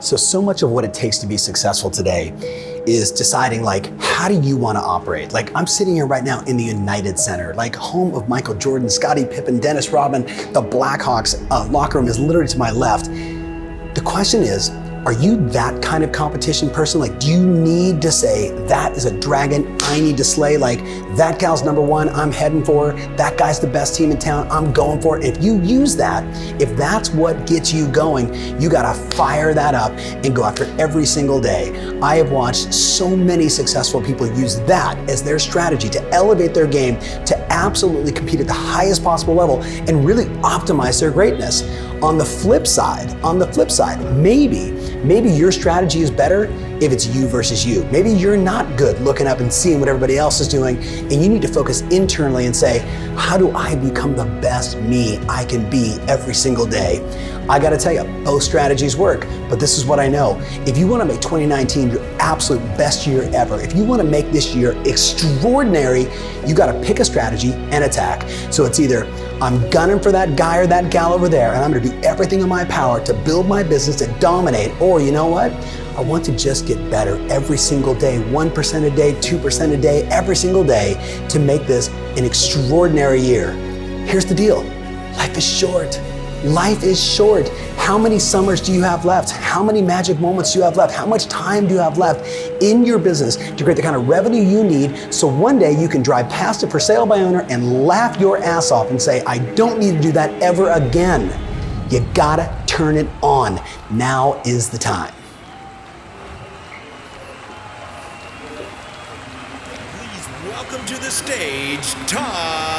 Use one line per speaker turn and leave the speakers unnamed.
So, so much of what it takes to be successful today is deciding like how do you want to operate? Like i'm sitting here right now in the united center like home of michael jordan scottie pippen dennis rodman the blackhawks uh, locker room is literally to my left. The question is are you that kind of competition person? Like, do you need to say, that is a dragon I need to slay? Like, that gal's number one, I'm heading for. That guy's the best team in town, I'm going for it. If you use that, if that's what gets you going, you gotta fire that up and go after every single day. I have watched so many successful people use that as their strategy to elevate their game, to absolutely compete at the highest possible level, and really optimize their greatness. On the flip side, on the flip side, maybe, maybe your strategy is better if it's you versus you. Maybe you're not good looking up and seeing what everybody else is doing, and you need to focus internally and say, how do I become the best me I can be every single day? I gotta tell you, both strategies work, but this is what I know. If you wanna make 2019 your absolute best year ever, if you wanna make this year extraordinary, you gotta pick a strategy and attack. So it's either I'm gunning for that guy or that gal over there, and I'm gonna do everything in my power to build my business to dominate, or you know what? I want to just get better every single day, 1% a day, 2% a day, every single day to make this an extraordinary year. Here's the deal life is short. Life is short. How many summers do you have left? How many magic moments do you have left? How much time do you have left in your business to create the kind of revenue you need so one day you can drive past a for sale by owner and laugh your ass off and say, I don't need to do that ever again. You gotta turn it on. Now is the time.
Welcome to the stage Ferry.